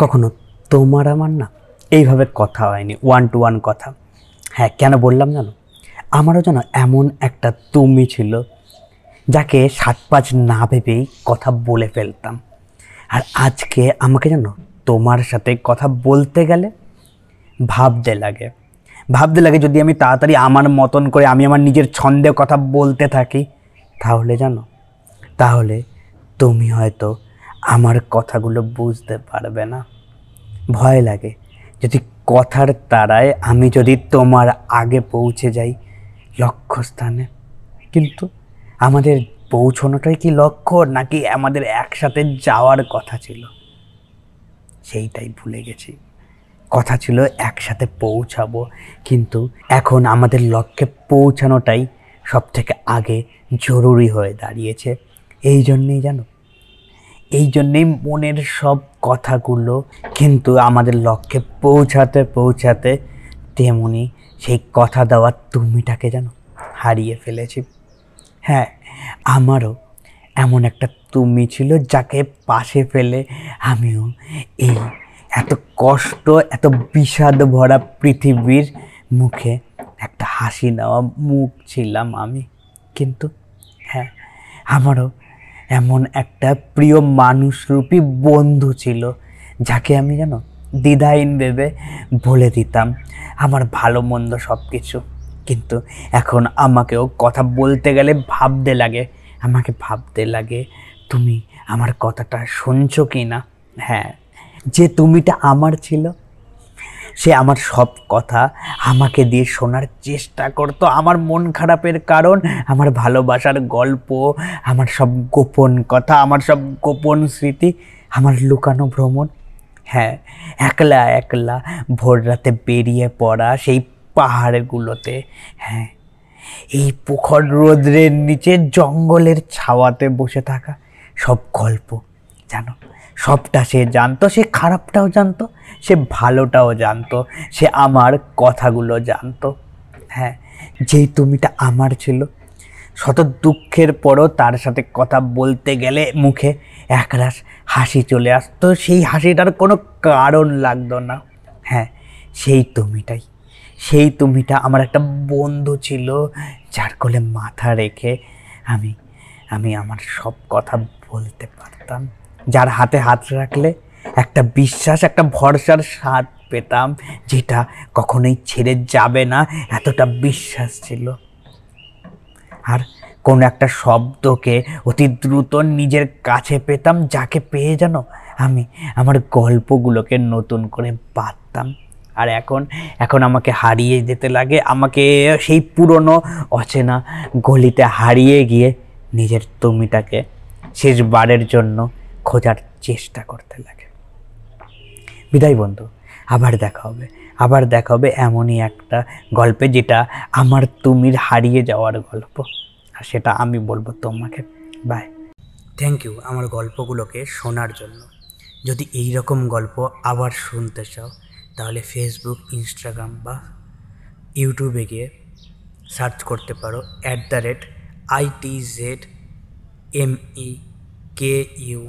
কখনো তোমার আমার না? এইভাবে কথা হয়নি ওয়ান টু ওয়ান কথা। হ্যাঁ কেন বললাম জানো? আমারও যেন এমন একটা তুমি ছিল, যাকে সাত পাঁচ না ভেবেই কথা বলে ফেলতাম। আর আজকে আমাকে যেন তোমার সাথে কথা বলতে গেলে ভাবতে লাগে। ভাবতে লাগে যদি আমি তাড়াতাড়ি আমার মতন করে আমি আমার নিজের ছন্দে কথা বলতে থাকি, তাহলে জানো? তাহলে তুমি হয়তো আমার কথাগুলো বুঝতে পারবে না। ভয় লাগে যদি কথার তারায় আমি যদি তোমার আগে পৌঁছে যাই লক্ষ্যস্থানে। কিন্তু আমাদের পৌঁছানোটাই কি লক্ষ্য, নাকি আমাদের একসাথে যাওয়ার কথা ছিল? সেইটাই ভুলে গেছি। কথা ছিল একসাথে পৌঁছাবো, কিন্তু এখন আমাদের লক্ষ্যে পৌঁছানোটাই সব থেকে আগে জরুরি হয়ে দাঁড়িয়েছে। এই জন্যেই জানো এই জন্যেই মনের সব কথাগুলো কিন্তু আমাদের লক্ষ্যে পৌঁছাতে পৌঁছাতে তেমনি সেই কথা দেওয়ার তুমিটাকে যেন হারিয়ে ফেলেছি। হ্যাঁ আমারও এমন একটা তুমি ছিল যাকে পাশে ফেলে আমিও এই এত কষ্ট, এত বিষাদ ভরা পৃথিবীর মুখে একটা হাসি নেওয়া মুখ ছিলাম আমি। কিন্তু হ্যাঁ আমারও এমন একটা প্রিয় মানুষরূপী বন্ধু ছিল, যাকে আমি যেন দ্বিধাহীন ভেবে বলে দিতাম, আমার ভালো মন্দ সব কিছু কিন্তু এখন আমাকেও কথা বলতে গেলে ভাবতে লাগে। আমাকে ভাবতে লাগে, তুমি আমার কথাটা শুনছো কি না হ্যাঁ যে তুমিটা আমার ছিল সে আমার সব কথা আমাকে দিয়ে শোনার চেষ্টা করতো। আমার মন খারাপের কারণ, আমার ভালোবাসার গল্প, আমার সব গোপন কথা, আমার সব গোপন স্মৃতি, আমার লুকানো ভ্রমণ। হ্যাঁ একলা একলা ভোর রাতে বেরিয়ে পড়া সেই পাহাড়গুলোতে। হ্যাঁ এই পোখর রোদ্রের নিচে জঙ্গলের ছাওয়াতে বসে থাকা সব গল্প, জানো? সবটা সে জানতো, সে খারাপটাও জানতো, সে ভালোটাও জানতো, সে আমার কথাগুলো জানতো। হ্যাঁ যেই তুমিটা আমার ছিল, শত দুঃখের পরও তার সাথে কথা বলতে গেলে মুখে একরাশ হাসি চলে আসতো। সেই হাসিটার কোনো কারণ লাগতো না। হ্যাঁ সেই তুমিটাই। সেই তুমিটা আমার একটা বন্ধু ছিল, যার কোলে মাথা রেখে আমি আমি আমার সব কথা বলতে পারতাম। যার হাতে হাত রাখলে একটা বিশ্বাস, একটা ভরসার স্বাদ পেতাম, যেটা কখনোই ছেড়ে যাবে না। এতটা বিশ্বাস ছিল। আর কোনো একটা শব্দকে অতি দ্রুত নিজের কাছে পেতাম, যাকে পেয়ে যেন আমি আমার গল্পগুলোকে নতুন করে বাঁধতাম আর এখন এখন আমাকে হারিয়ে যেতে লাগে, আমাকে সেই পুরনো অচেনা গলিতে হারিয়ে গিয়ে নিজের তুমিটাকে শেষবারের জন্য খোঁজার চেষ্টা করতে লাগে। বিদায় বন্ধু, আবার দেখা হবে। আবার দেখা হবে এমনই একটা গল্পে যেটা আমার তুমির হারিয়ে যাওয়ার গল্প। আর সেটা আমি বলব তোমাকে। বাই থ্যাংক ইউ আমার গল্পগুলোকে শোনার জন্য। যদি এই রকম গল্প আবার শুনতে চাও, তাহলে ফেসবুক ইনস্টাগ্রাম বা ইউটিউবে গিয়ে সার্চ করতে পারো। At the rate IT Z M E K U